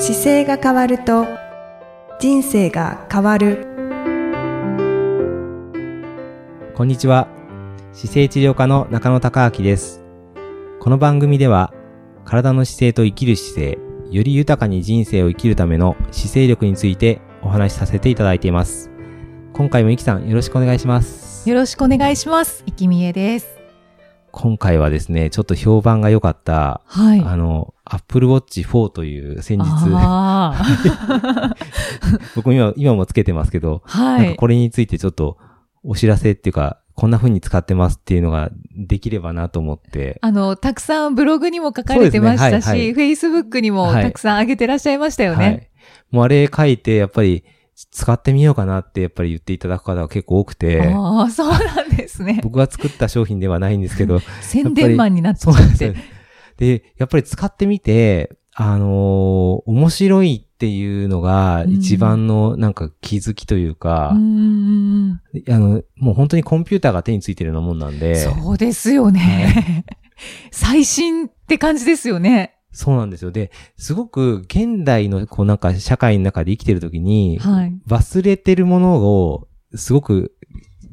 姿勢が変わると人生が変わるこんにちは。姿勢治療科の中野孝明です。この番組では、体の姿勢と生きる姿勢、より豊かに人生を生きるための姿勢力についてお話しさせていただいています。今回もイキさんよろしくお願いします。よろしくお願いします。いきみえです。今回はですね、ちょっと評判が良かった、はい。あの、Apple Watch 4という先日、あ 僕も今今もつけてますけど、ーはい。なんかこれについてちょっとお知らせっていうか、こんな風に使ってますっていうのができればなと思って、あの、たくさんブログにも書かれてましたそうですねはいし、フェイスブックにもはいたくさん上げてらっしゃいましたよはね。い。もうあれ書いて、やっぱり使ってみようかなってやっぱり言っていただく方が結構多くて、ああ、そうなんですね。僕が作った商品ではないんですけど、宣伝マンになっちゃそうなんです。で、やっぱり使ってみて、あのー面白いっていうのが一番のなんか気づきというかう、ん。あの、もう本当にコンピューターが手についてるようなもんなんで、そうですよね。最新って感じですよね。そうなんですよ。で、すごく現代のこうなんか社会の中で生きてるときに、はい。忘れてるものをすごく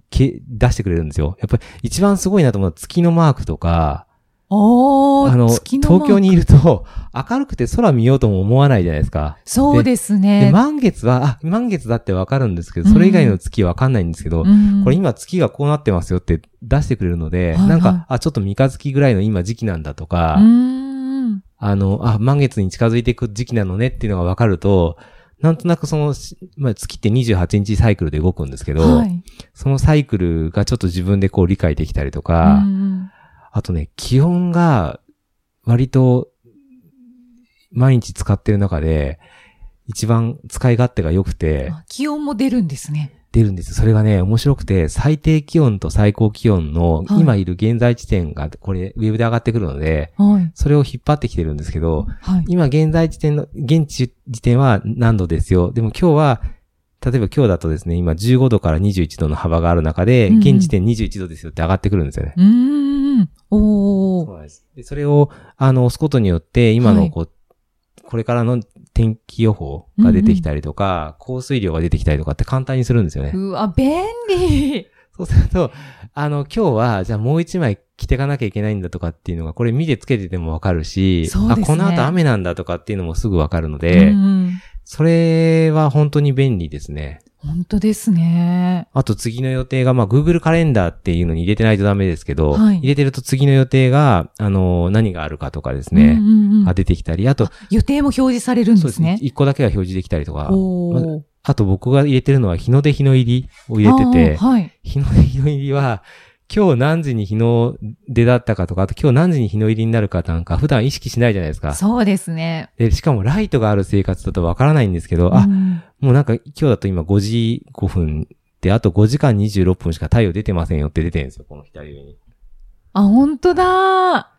け出してくれるんですよ。やっぱり一番すごいなと思うのは月のマークとか、あの、東京にいると明るくて空見ようとも思わないじゃないですか。そうですで、ね。満月は、あ、満月だってわかるんですけど、それ以外の月はわかんないんですけど、うんこれ今月がこうなってますよって出してくれるので、はいはいなんか、あ、ちょっと三日月ぐらいの今時期なんだとか、うーん。あの、あ、満月に近づいていく時期なのねっていうのがわかると、なんとなくその、しまあ、月って28日サイクルで動くんですけど、はい。そのサイクルがちょっと自分でこう理解できたりとうか、んあとね、気温が割と毎日使ってる中で、一番使い勝手が良くてあ気温も出るんですね。出るんです。それがね、面白くて、最低気温と最高気温のはい今いる現在地点が、これ、ウェブで上がってくるので、はい。それを引っ張ってきてるんですけど、はい。今現在地点の、現地時点は何度ですよ。でも今日は、例えば今日だとですね、今15度から21度の幅がある中で、うんうん現時点21度ですよって上がってくるんですよね。うーん。おー。そうなんです。で、それを、あの、押すことによって、今はいのこう、これからの天気予報が出てきたりとか、降水量が出てきたりとかって簡単にするんですよね。うわ、便利。そうすると、あの、今日は、じゃあもう一枚着てかなきゃいけないんだとかっていうのが、これ見てつけててもわかるし、ねあ、この後雨なんだとかっていうのもすぐわかるので、うんそれは本当に便利ですね。本当ですね。あと次の予定が、まあ、Google カレンダーっていうのに入れてないとダメですけど、はい入れてると次の予定が、あの、何があるかとかですね、うんうんうんが出てきたり、あと、予定も表示されるんですね。一個だけが表示できたりとか。あと僕が入れてるのは日の出日の入りを入れててあー、はい。日の出日の入りは、今日何時に日の出だったかとか、あと今日何時に日の入りになるかなんか普段意識しないじゃないですか。そうですね。で、しかもライトがある生活だとわからないんですけど、あ、うんもうなんか今日だと今5時5分で、あと5時間26分しか太陽出てませんよって出てるんですよ、この左上に。あ、本当だ。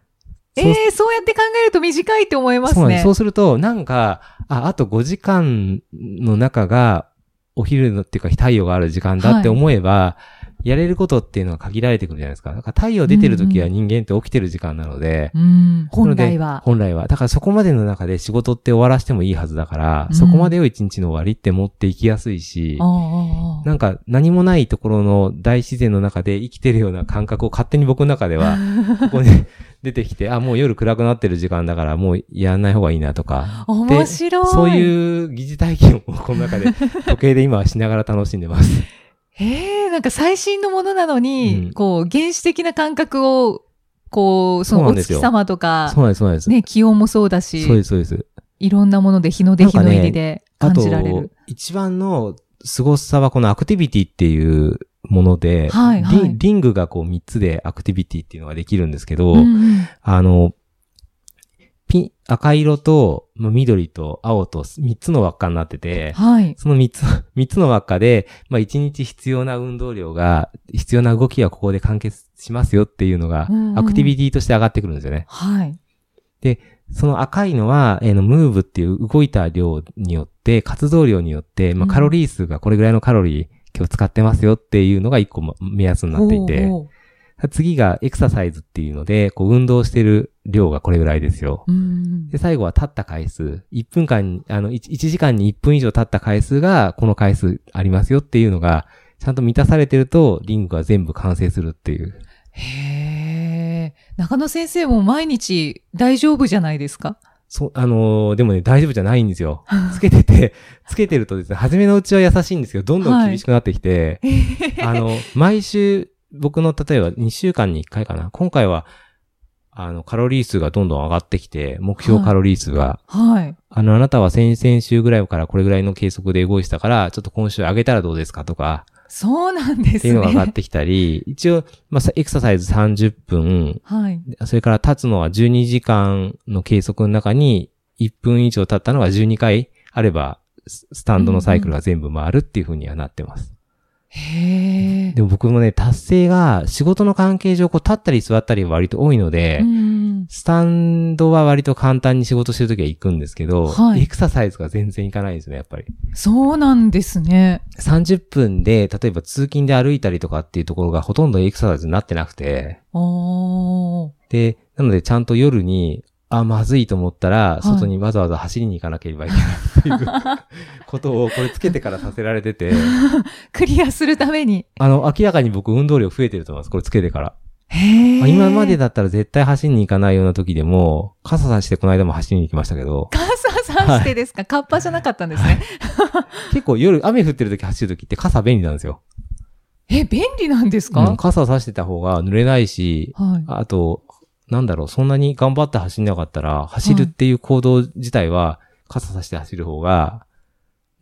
えそうえそうやって考えると短いって思いますね。そう。そうすると、なんか、あ、あと5時間の中が、お昼のっていうか太陽がある時間だって思えば、やれることっていうのは限られてくるじゃないですか。だから太陽出てる時は人間って起きてる時間なので、うん。本来は。本来は。だからそこまでの中で仕事って終わらせてもいいはずだから、うんそこまでを一日の終わりって持っていきやすいし、なんか何もないところの大自然の中で生きてるような感覚を勝手に僕の中では、ここに 出てきて、あ、もう夜暗くなってる時間だからもうやんない方がいいなとか。面白い。そういう疑似体験をこの中で時計で今はしながら楽しんでます。ええなんか最新のものなのに、うんこう、原始的な感覚を、こう、そのお月様とかそう、なんです、そうなんです。ね、気温もそうだし、そうです、そうです。いろんなもので日の出日の入りで感じられる。、一番の凄さはこのアクティビティっていうもので、はいはいリンリングがこう3つでアクティビティっていうのができるんですけど、うんうんあの、ピ赤色とまあ緑と青と3つの輪っかになってて、はい。その3つ、三つの輪っかで、まあ1日必要な運動量が、必要な動きはここで完結しますよっていうのがうんアクティビティとして上がってくるんですよね。はい。その赤いのは、えーの、ムーブっていう動いた量によって、活動量によって、まあ、うんカロリー数がこれぐらいのカロリー今日使ってますよっていうのが一個ま目安になっていて、おうおう次がエクササイズっていうので、こう運動してる量がこれぐらいですよ。うん。で、最後は立った回数。1分間に、あの、1, 1時間に1分以上立った回数が、この回数ありますよっていうのが、ちゃんと満たされてると、リングが全部完成するっていう。へえ。中野先生も毎日大丈夫じゃないですか？そう、あのーでもね、大丈夫じゃないんですよ。つけてて、つけてるとですね、初めのうちは優しいんですけど、どんどん厳しくなってきて、あの、毎週、僕の例えば2週間に1回かな。今回は、あの、カロリー数がどんどん上がってきて、目標カロリー数が、はい。あの、あなたは先々週ぐらいからこれぐらいの計測で動いてたから、ちょっと今週上げたらどうですかとか、そうなんですね。っていうのが上がってきたり、一応、まあ、さエクササイズ30分、はい。それから立つのは12時間の計測の中に1分以上経ったのが12回あれば、ススタンドのサイクルが全部回るっていう風にはなってます。へえ。でも僕もね、達成が仕事の関係上こう立ったり座ったりは割と多いので、うん。スタンドは割と簡単に仕事してるときは行くんですけど、はいエクササイズが全然行かないんですね、やっぱり。そうなんですね。30分で、例えば通勤で歩いたりとかっていうところがほとんどエクササイズになってなくて。で、なのでちゃんと夜に、あ、まずいと思ったら、い外にわざわざ走りに行かなければいけないっていうことを、これつけてからさせられてて、クリアするために。あの、明らかに僕運動量増えてると思います。これつけてから。へ今までだったら絶対走りに行かないような時でも、傘さしてこの間も走りに行きましたけど、傘さしてですか、カッパじゃなかったんですね。結構夜雨降ってる時走る時って傘便利なんですよ。え、便利なんですか、うん、傘さしてた方が濡れないし、はい。あと、なんだろう、そんなに頑張って走んなかったら、走るっていう行動自体は、傘さして走る方が、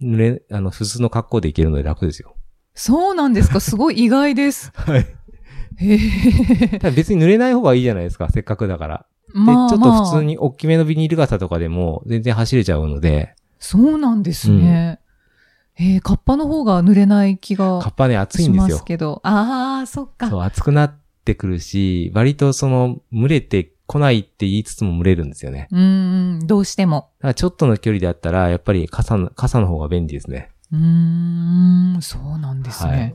濡れ、あの、普通の格好で行けるので楽ですよ。そうなんですか？すごい意外です。はい。へえ。別に濡れない方がいいじゃないですか、せっかくだから。で、まあちょっとまあ普通に大きめのビニール傘とかでも全然走れちゃうので、そうなんですね。えー、カッパの方が濡れない気がカッパね、暑いしますんですよ。けど。ああ、そっか。そう、暑くなってくるし、割とその、蒸れてこないって言いつつも蒸れるんですよね。うーん、どうしても。だからちょっとの距離であったら、やっぱり傘の、傘の方が便利ですね。うーん、そうなんですね。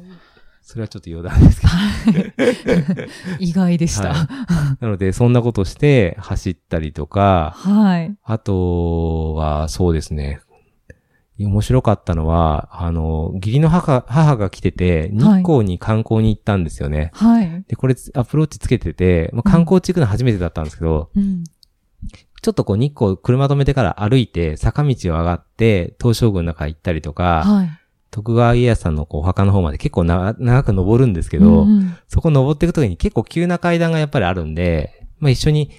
それはちょっと余談ですけど。意外でした。はなので、そんなことして走ったりとか、はい。あとは、そうですね。面白かったのは、あの、義理の母母が来てて、日光に観光に行ったんですよね。はい。で、これアプローチつけてて、まあ、観光地行くの初めてだったんですけど、うん。ちょっとこう日光車止めてから歩いて坂道を上がって東照宮の中行ったりとか、はい。徳川家康さんのこうお墓の方まで結構な長く登るんですけど、うんうんそこ登っていくときに結構急な階段がやっぱりあるんで、まあ一緒に、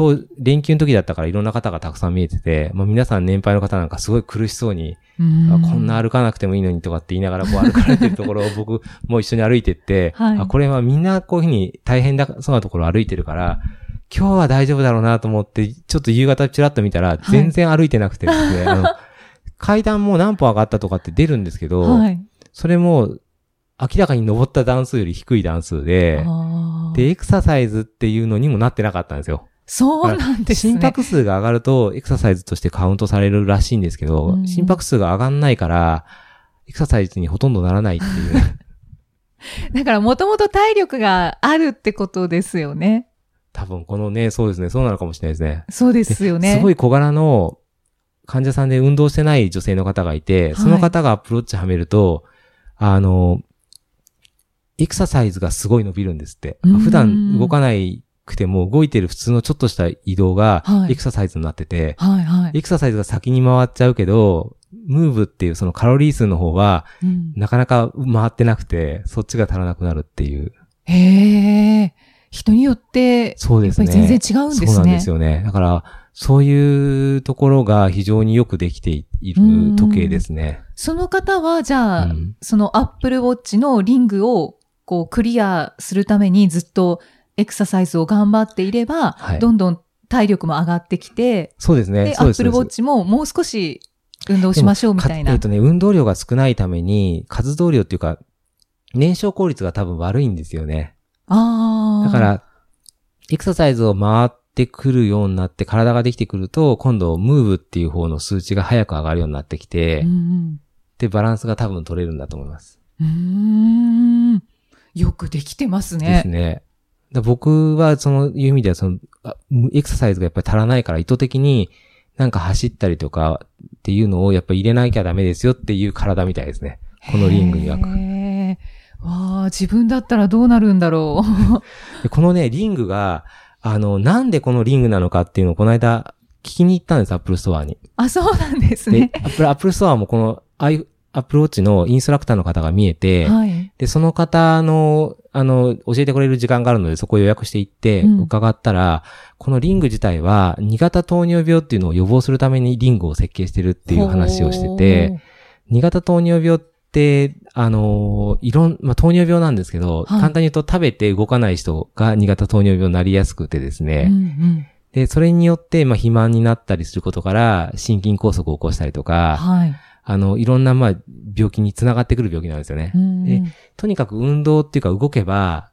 と連休の時だったからいろんな方がたくさん見えてて、まあ皆さん年配の方なんかすごい苦しそうに、うん。あこんな歩かなくてもいいのにとかって言いながらこう歩かれてるところを僕 も一緒に歩いてって、はい。あこれはみんなこういうふうに大変だそうなところを歩いてるから、今日は大丈夫だろうなと思って、ちょっと夕方ちらっと見たら、い。全然歩いてなくてですね、あの階段も何歩上がったとかって出るんですけど、はい。それも明らかに登った段数より低い段数で、で、エクササイズっていうのにもなってなかったんですよ。そうなんですね。心拍数が上がるとエクササイズとしてカウントされるらしいんですけど、うん心拍数が上がんないから、エクササイズにほとんどならないっていう。だからもともと体力があるってことですよね。多分このね、そうですね、そうなのかもしれないですね。そうですよね。すごい小柄の患者さんで運動してない女性の方がいて、その方がアプローチはめると、あの、エクササイズがすごい伸びるんですって。うん普段動かないくても動いてる普通のちょっとした移動がはいエクササイズになってて、はいはい。エクササイズが先に回っちゃうけど、ムーブっていうそのカロリー数の方はうんなかなか回ってなくて、そっちが足らなくなるっていう。へえ。人によって、そうですね。やっぱり全然違うんですねそうなんですよね。だから、そういうところが非常によくできている時計ですね。その方は、じゃあ、うんそのアップルウォッチのリングをこうクリアするためにずっとエクササイズを頑張っていれば、はいどんどん体力も上がってきて、そうですね。で、ア。ップルウォッチももう少し運動しましょうみたいな。えっとね、運動量が少ないために、活動量っていうか、燃焼効率が多分悪いんですよね。ああ。だか、ら、エクササイズを回ってくるようになって体ができてくると、今度、ムーブっていう方の数値が早く上がるようになってきて、うんで、バランスが多分取れるんだと思います。うん。よくできてますでねす。ね。だ僕はそのいう意味ではその、あエクササイズがやっぱり足らないから意図的になんか走ったりとかっていうのをやっぱり入れなきゃダメですよっていう体みたいですね。このリングには。わあ、自分だったらどうなるんだろう。でこのね、リングが、あの、なんでこのリングなのかっていうのをこの間聞きに行ったんです、アップルストアに。あ、そうなんですでね。、アップル、アップルストアもこの、アプルウォッチのインストラクターの方が見えて、はい。で、その方の、あの、教えてくれる時間があるので、そこを予約して行って、うん。伺ったら、このリング自体は、2型糖尿病っていうのを予防するためにリングを設計してるっていう話をしてて、2型糖尿病って、あの、いろん、まあ、糖尿病なんですけど、はい。簡単に言うと食べて動かない人が2型糖尿病になりやすくてですね、うんうん。で、それによって、まあ、肥満になったりすることから、心筋梗塞を起こしたりとか、はい。あの、いろんな、まあ、病気につながってくる病気なんですよね。うんでとにかく運動っていうか動けば、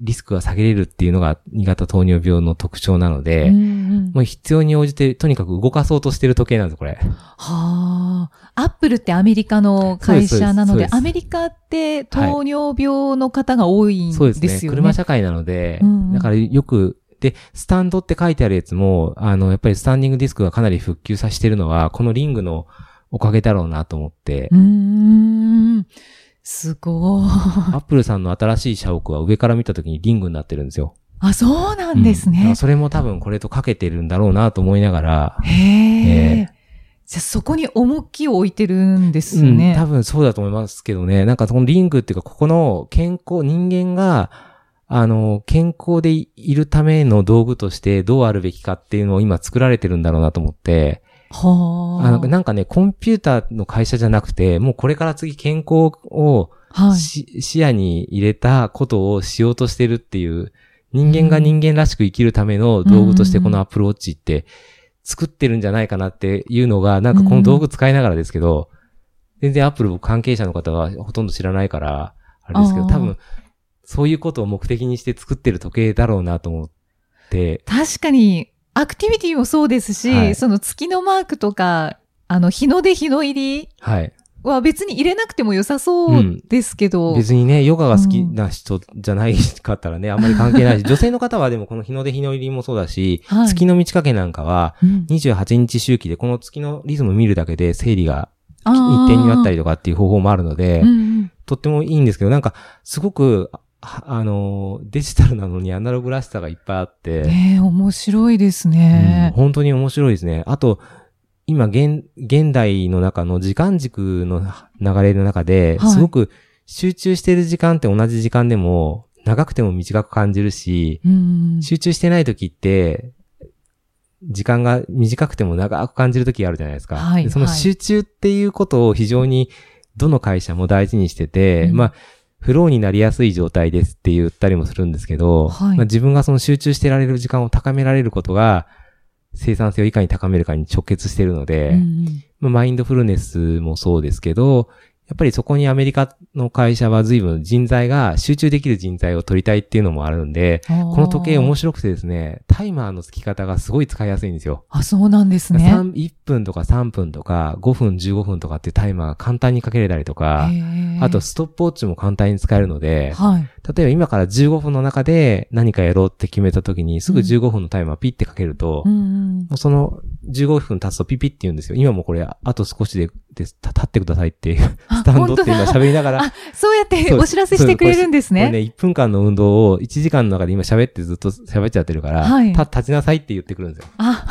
リスクが下げれるっていうのが2型糖尿病の特徴なので、うんうんもう必要に応じて、とにかく動かそうとしてる時計なんです、これ。はあ。アップルってアメリカの会社なので、そうでアメリカって糖尿病の方が多いんそうですね。ですよね。車社会なので、うんうんだからよく、で、スタンドって書いてあるやつも、あの、やっぱりスタンディングディスクがかなり復旧させてるのは、このリングのおかげだろうなと思ってう、ーん。すごい。アップルさんの新しい社屋は上から見た時にリングになってるんですよ。あ、そうなんですねうん。それも多分これとかけてるんだろうなと思いながら、へえ。えじゃあそこに重きを置いてるんですうん、ね。多分そうだと思いますけどね。なんかそのリングっていうか、ここの健康、人間が、あの、健康でいるための道具としてどうあるべきかっていうのを今作られてるんだろうなと思って、はあ。あなんかね、コンピューターの会社じゃなくて、もうこれから次健康をはい。し、視野に入れたことをしようとしてるっていう、人間が人間らしく生きるための道具としてこのアップルウォッチって作ってるんじゃないかなっていうのが、なんかこの道具使いながらですけど、全然アップル僕関係者の方はほとんど知らないから、あれですけど、多分、そういうことを目的にして作ってる時計だろうなと思って、確かに、アクティビティもそうですし、はい。その月のマークとか、あの、日の出日の入りはい。は別に入れなくても良さそうですけど、別にね、ヨガが好きな人じゃないかったらね、あんまり関係ないし、女性の方はでもこの日の出日の入りもそうだし、はい。月の満ち欠けなんかは、うん。28日周期でこの月のリズム見るだけで生理が一定になったりとかっていう方法もあるので、うんうん。とってもいいんですけど、なんか、すごく、ああの、デジタルなのにアナログらしさがいっぱいあって、ねえ面白いですうんね。本当に面白いですね。あと、今、現、現代の中の時間軸の流れの中で、はいすごく集中してる時間って同じ時間でも、長くても短く感じるし、うん集中してない時って、時間が短くても長く感じる時があるじゃないですか。はいでそのはい集中っていうことを非常にどの会社も大事にしてて、うんまあ、フローになりやすい状態ですって言ったりもするんですけど、はい。まあ、自分がその集中してられる時間を高められることが、生産性をいかに高めるかに直結してるので、うんうん。まあ、マインドフルネスもそうですけど、やっぱりそこにアメリカの会社は随分人材が集中できる人材を取りたいっていうのもあるんで、この時計面白くてですね、タイマーの付き方がすごい使いやすいんですよ。あ、そうなんですね。3 1分とか3分とか5分15分とかっていうタイマーが簡単にかけれたりとか、あと、ストップウォッチも簡単に使えるので、はい。例えば今から15分の中で何かやろうって決めた時にすぐ15分のタイマーピッてかけると、うんその15分経つとピピって言うんですよ。今もこれ、あと少しでで立ってくださいっていう、あスタンドって今喋りながら、あ、そうやってお知らせしてくれるんですね。これね、1分間の運動を1時間の中で今喋ってずっと喋っちゃってるから、はいた立ちなさいって言ってくるんですよ。あ、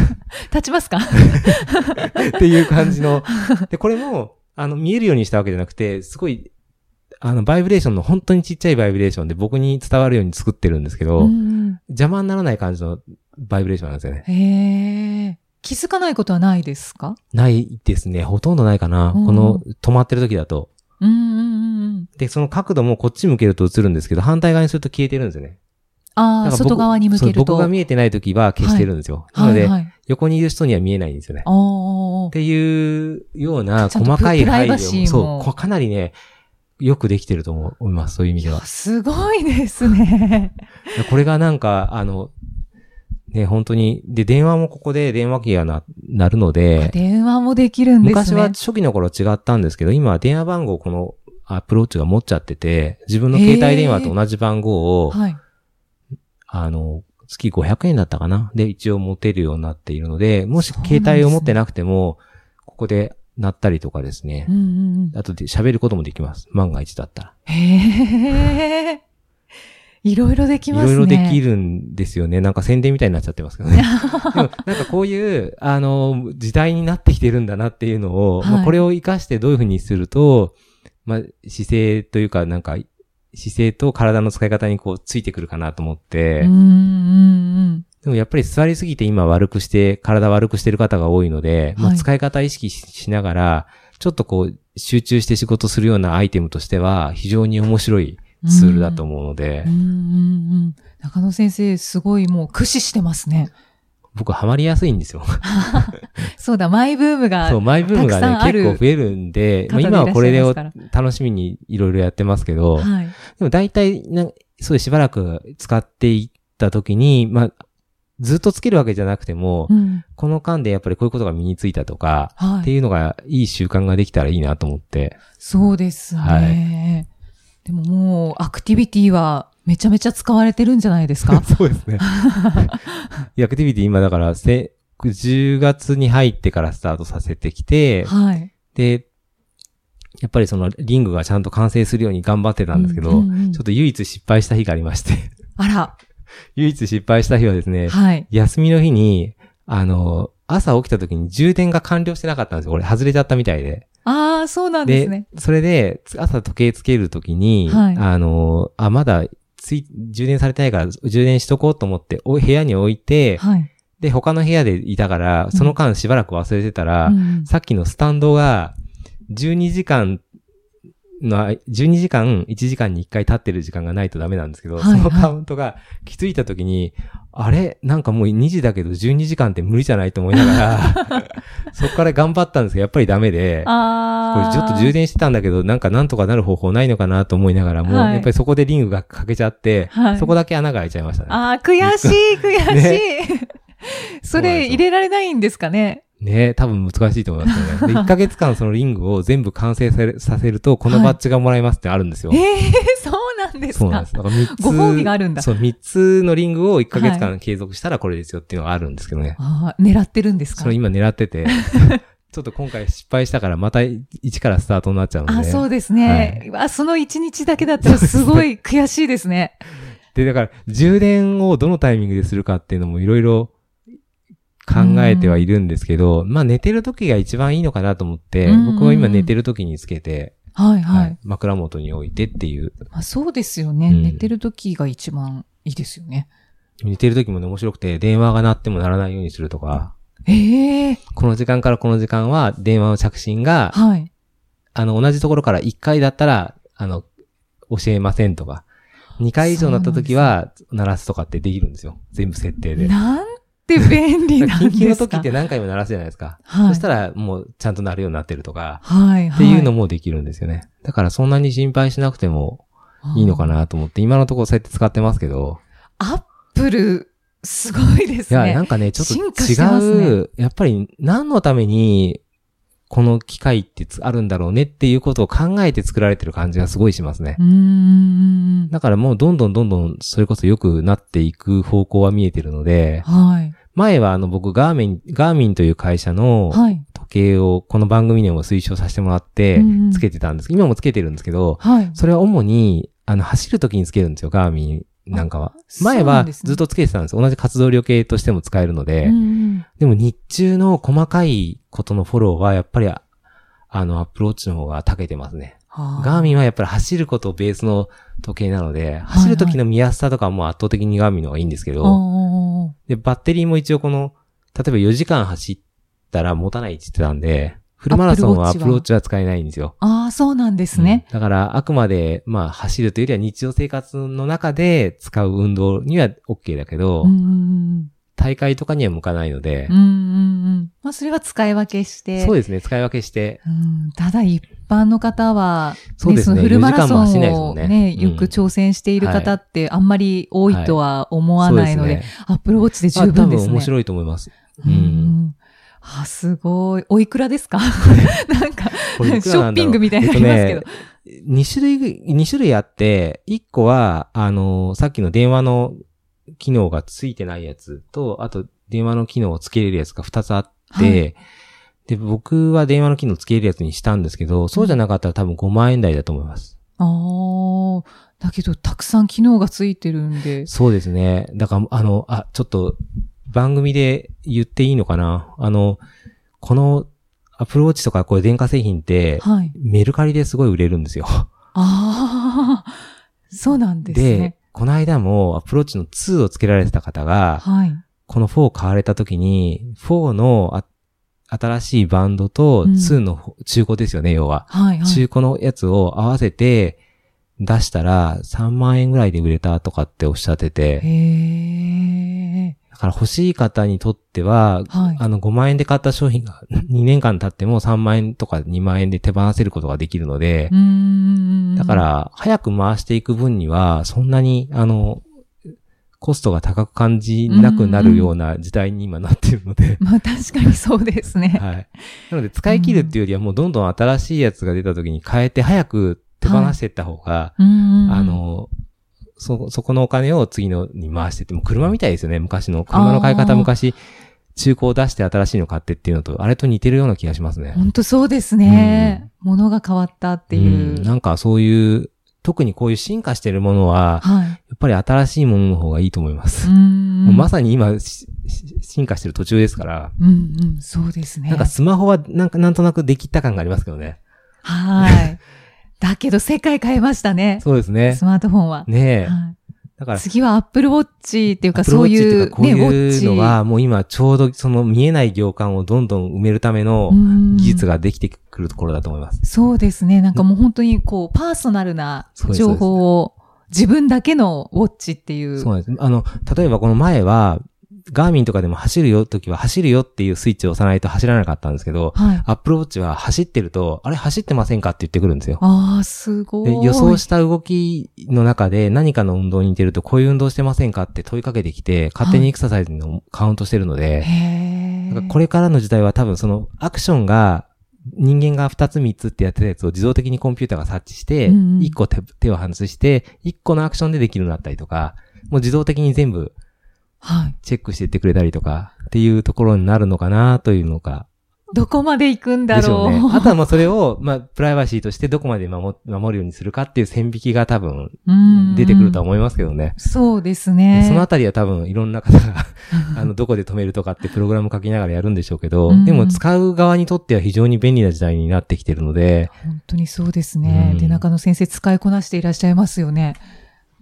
立ちますか？っていう感じの。で、これも、あの、見えるようにしたわけじゃなくて、すごい、あの、バイブレーションの本当にちっちゃいバイブレーションで僕に伝わるように作ってるんですけど、うん邪魔にならない感じのバイブレーションなんですよね。へえ。気づかないことはないですか？ないですね。ほとんどないかな。うんこの止まってる時だと。うんうんうんうん。で、その角度もこっち向けると映るんですけど、反対側にすると消えてるんですよね。ああ、外側に向けると。僕が見えてない時は消してるんですよ。なので、はいはい。横にいる人には見えないんですよね。っていうような細かい配慮も、そう、こかなりね、よくできてると思います。そういう意味では。すごいですね。これがなんか、あの、ね、本当に、で、電話もここで電話機がな、なるので、電話もできるんですね。昔は初期の頃違ったんですけど、今は電話番号をこのアプローチが持っちゃってて、自分の携帯電話と同じ番号を、はい。あの、月500円だったかな？で、一応持てるようになっているので、もし携帯を持ってなくても、ここで鳴ったりとかですねうん。うんうん。あとで喋ることもできます。万が一だったら。へえ。いろいろできいますね。ろいろできるんですよね。なんか宣伝みたいになっちゃってますけどね。でもなんかこういう、あの、時代になってきてるんだなっていうのを、まはいあこれを活かしてどういうふうにすると、まあ姿勢というかなんか、姿勢と体の使い方にこうついてくるかなと思って、うんうんうん。でもやっぱり座りすぎて今悪くして、体悪くしてる方が多いので、まあはい使い方意識ししながら、ちょっとこう集中して仕事するようなアイテムとしては非常に面白いツールだと思うので、うんうんうん。中野先生、すごいもう駆使してますね。僕ハマりやすいんですよ。そうだ、マイブームが。そう、マイブームがね、結構増えるんで、まあ、今はこれを楽しみにいろいろやってますけど、はい。でも大体な、そうしばらく使っていった時に、まあ、ずっとつけるわけじゃなくても、うん。この間でやっぱりこういうことが身についたとか、はい。っていうのがいい習慣ができたらいいなと思って。そうですね。でももう、アクティビティはめちゃめちゃ使われてるんじゃないですか？そうですね。アクティビティ今だから、せ、10月に入ってからスタートさせてきて、はい。で、やっぱりそのリングがちゃんと完成するように頑張ってたんですけど、うんうんうんちょっと唯一失敗した日がありまして、あら。唯一失敗した日はですね、はい。休みの日に、あの、朝起きた時に充電が完了してなかったんですよ。俺外れちゃったみたいで。ああ、そうなんですね。それで、つ朝時計つける時に、はいあの、あ、まだつい、充電されてないから充電しとこうと思って、お部屋に置いて、はい。で、他の部屋でいたから、その間しばらく忘れてたら、うんさっきのスタンドが、12時間の、12時間、1時間に1回立ってる時間がないとダメなんですけど、はいはいそのカウントが気づいた時に、あれ？なんかもう2時だけど12時間って無理じゃないと思いながら、そこから頑張ったんですけど、やっぱりダメで、こ。れちょっと充電してたんだけど、なんかなんとかなる方法ないのかなと思いながらも、はいやっぱりそこでリングが欠けちゃって、はいそこだけ穴が開いちゃいましたね。ああ、悔しい、悔しい。そ それ入れられないんですかね？ね多分難しいと思いますよね。で、1ヶ月間そのリングを全部完成させるさせると、このバッジがもらえますってあるんですよ。ええそうなんですか？そうなんです。だから3つ。ご褒美があるんだそう、3つのリングを1ヶ月間継続したらこれですよっていうのがあるんですけどね。ああ、狙ってるんですか？それ今狙ってて、ちょっと今回失敗したからまた一からスタートになっちゃうので。あ、そうですね。あその一日だけだったらすごい悔しいですね。で、だから、充電をどのタイミングでするかっていうのもいろいろ考えてはいるんですけど、まあ寝てる時が一番いいのかなと思って、うんうんうん僕は今寝てる時につけて、はいははいい。枕元に置いてっていう。まあ、そうですよね、うん寝てる時が一番いいですよね。寝てる時もね、面白くて、電話が鳴っても鳴らないようにするとか、ええこの時間からこの時間は電話の着信が、はい。あの、同じところから1回だったら、あの、教えませんとか、2回以上になった時は、鳴らすとかってできるんですよ。全部設定で。なんて便利なんですか？緊急の時って何回も鳴らすじゃないですか。はいそしたら、もうちゃんと鳴るようになってるとか、はい、はい。っていうのもできるんですよね。だからそんなに心配しなくてもいいのかなと思って、今のところそうやって使ってますけど、アップル、すごいですいや、ね。なんかね、ちょっと違う、やっぱり何のために、この機械ってつあるんだろうねっていうことを考えて作られてる感じがすごいしますね。だからもうどんどんどんどんそれこそ良くなっていく方向は見えてるので、はい。前はあの僕ガーミン、ガーミンという会社のはい。時計をこの番組でも推奨させてもらってつけてたんです。今もつけてるんですけど、はい。それは主に、あの、走る時につけるんですよ、ガーミンなんかは。前はずっとつけてたんです。同じ活動量計としても使えるので、うんでも日中の細かいことのフォローはやっぱり、ああの、アップローチの方が長けてますね。ガーミンはやっぱり走ることをベースの時計なので、走る時の見やすさとかはもう圧倒的にガーミンの方がいいんですけど、ン。で、バッテリーも一応この、例えば4時間走ったら持たないって言ってたんで、フルマラソンはアプローチは使えないんですよ。ああ、そうなんですね。うんだから、あくまで、まあ、走るというよりは日常生活の中で使う運動には OK だけど、大会とかには向かないのでうん。うん、うんうん。まあ、それは使い分けして。そうですね、使い分けして、うんただ一般の方は、そうですねのフルマラソ4時間も走んないですもンをんねね、うんよく挑戦している方ってあんまり多いとは思わないので、ですね。アップルウォッチで十分ですね。分面白いと思います。ううん。ん。あ、すごい。おいくらですか？なんか、ショッピングみたいになりますけど。2種類、二種類あって、1個は、あの、さっきの電話の機能がついてないやつと、あと電話の機能をつけれるやつが2つあって、はで、僕は電話の機能つけれるやつにしたんですけど、そうじゃなかったら多分5万円台だと思います。ああ、だけどたくさん機能がついてるんで。そうですね。だから、あの、あ、ちょっと、番組で言っていいのかな？あの、この、アプローチとかこういう電化製品って、はい。メルカリですごい売れるんですよ。ああ、そうなんですでね。この間もアプローチの2をつけられてた方が、はい。この4を買われた時に、4のあ新しいバンドとうん2の中古ですよね、要は。はい、はい。中古のやつを合わせて出したら3万円ぐらいで売れたとかっておっしゃってて、へえ。だから欲しい方にとっては、はいあの5万円で買った商品が 2年間経っても3万円とか2万円で手放せることができるので。だか、ら早く回していく分にはそんなにあの、コストが高く感じなくなるような時代に今なっているので、まあ確かにそうですね。はい。なので使い切るっていうよりはもうどんどん新しいやつが出た時に変えて早く手放していった方が、うーん。あ、の、そ、そこのお金を次のに回してって、もう車みたいですよね、昔の。車の買い方昔、中古を出して新しいの買ってっていうのと、あれと似てるような気がしますね。本当そうですね。物が変わったっていう。んなんかそういう、特にこういう進化してるものは、はい。やっぱり新しいものの方がいいと思います。うーん。もうまさに今、進化してる途中ですから、うんうん、そうですね。なんかスマホはなんかなんとなくできった感がありますけどね。はい。だけど世界変えましたね。そうですねス。マートフォンは。ねえ。はいだから、次はアップルウォッチっていうか、そういうか、こううね、ウォッチ。いうのは、もう今ちょうどその見えない行間をどんどん埋めるためのうん技術ができてくるところだと思います。そうですね。なんかもう本当にこう、パーソナルな情報を自分だけのウォッチっていう。そうなんです。あの、例えばこの前は、ガーミンとかでも走るよときは走るよっていうスイッチを押さないと走らなかったんですけど、はい。アップルウォッチは走ってると、あれ走ってませんかって言ってくるんですよ。ああ、すごい。で予想した動きの中で何かの運動に似てると、こういう運動してませんかって問いかけてきて、勝手にエクササイズのカウントしてるので、へえ。なんかこれからの時代は多分そのアクションが、人間が2つ3つってやってたやつを自動的にコンピューターが察知して、うんうん1個手手を外して、1個のアクションでできるようになったりとか、もう自動的に全部はい。チェックしていってくれたりとか、っていうところになるのかなというのが、どこまで行くんだろう。うね。あとはもうそれを、まあ、プライバシーとしてどこまで守守るようにするかっていう線引きが多分うん出てくるとは思いますけどね。そうですね。そのあたりは多分いろんな方が、あの、どこで止めるとかってプログラム書きながらやるんでしょうけど、うんでも使う側にとっては非常に便利な時代になってきてるので、本当にそうですね。うんで、中野先生使いこなしていらっしゃいますよね。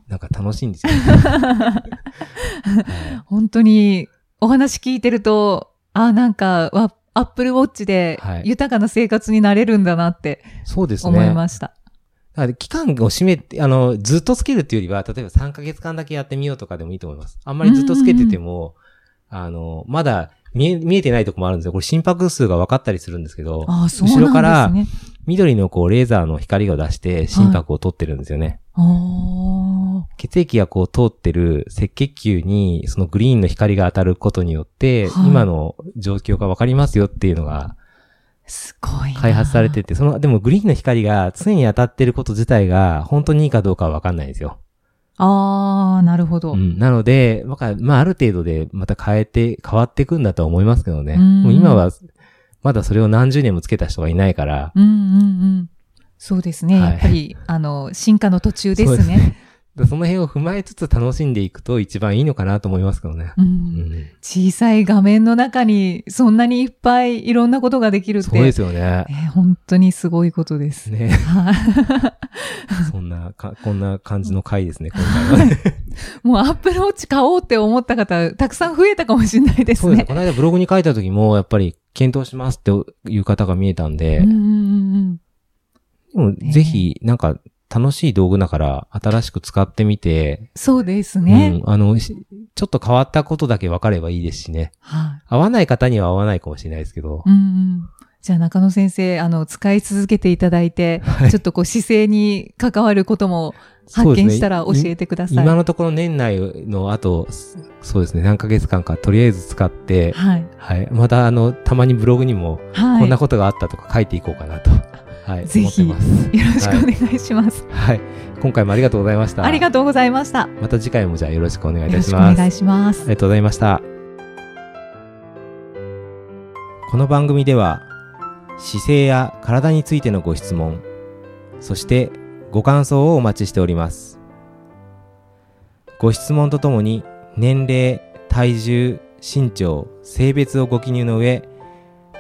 なんか楽しいんですよ、はい本当にお話聞いてると、あ、なんか、わアップルウォッチではい豊かな生活になれるんだなってそうですね。思いました。だから期間を締めて、あの、ずっとつけるっていうよりは、例えば3ヶ月間だけやってみようとかでもいいと思います。あんまりずっとつけてても、あの、まだ見え、見えてないとこもあるんですよ。これ心拍数が分かったりするんですけど、あそう後ろから。緑のこうレーザーの光を出して心拍を取ってるんですよね。おー血液がこう通ってる赤血球にそのグリーンの光が当たることによって、はい今の状況が分かりますよっていうのがすごいな。開発されてて、その、でもグリーンの光が常に当たってること自体が本当にいいかどうかは分かんないんですよ。あー、なるほど。うん。なので、まあ、まあ、ある程度でまた変えて、変わっていくんだとは思いますけどね。うんもう今は、まだそれを何十年もつけた人がいないから、うんうんうん。そうですね。はいやっぱり、あの、進化の途中ですね。でその辺を踏まえつつ楽しんでいくと一番いいのかなと思いますけどね。う、うんん。小さい画面の中にそんなにいっぱいいろんなことができるって。そうですよね。えー本当にすごいことです。ね。はいそんなか、こんな感じの回ですね、今回はね。もうアップルウォッチ買おうって思った方、たくさん増えたかもしれないですそうです。ね。この間ブログに書いた時も、やっぱり検討しますっていう方が見えたんで、うんうんうんでもぜひ、なんか、楽しい道具だから、新しく使ってみて、そうですね。うん、あの、しちょっと変わったことだけ分かればいいですしね。はい、合わない方には合わないかもしれないですけど。うんうんじゃあ中野先生、あの、使い続けていただいて、はいちょっとこう姿勢に関わることも発見したら教えてください。今のところ年内のあと、そうですね、何ヶ月間かとりあえず使って、はい。はい。またあの、たまにブログにも、はい。こんなことがあったとか書いていこうかなと。はい、ぜひ思ってます。よろしくお願いします。はい。今回もありがとうございました。ありがとうございました。よまた次回もじゃあよろしくお願いいたろします。お願いしますあ。りがとうございました。この番組では姿勢や体についてのご質問、そしてご感想をお待ちしております。ご質問とともに年齢、体重、身長、性別をご記入の上、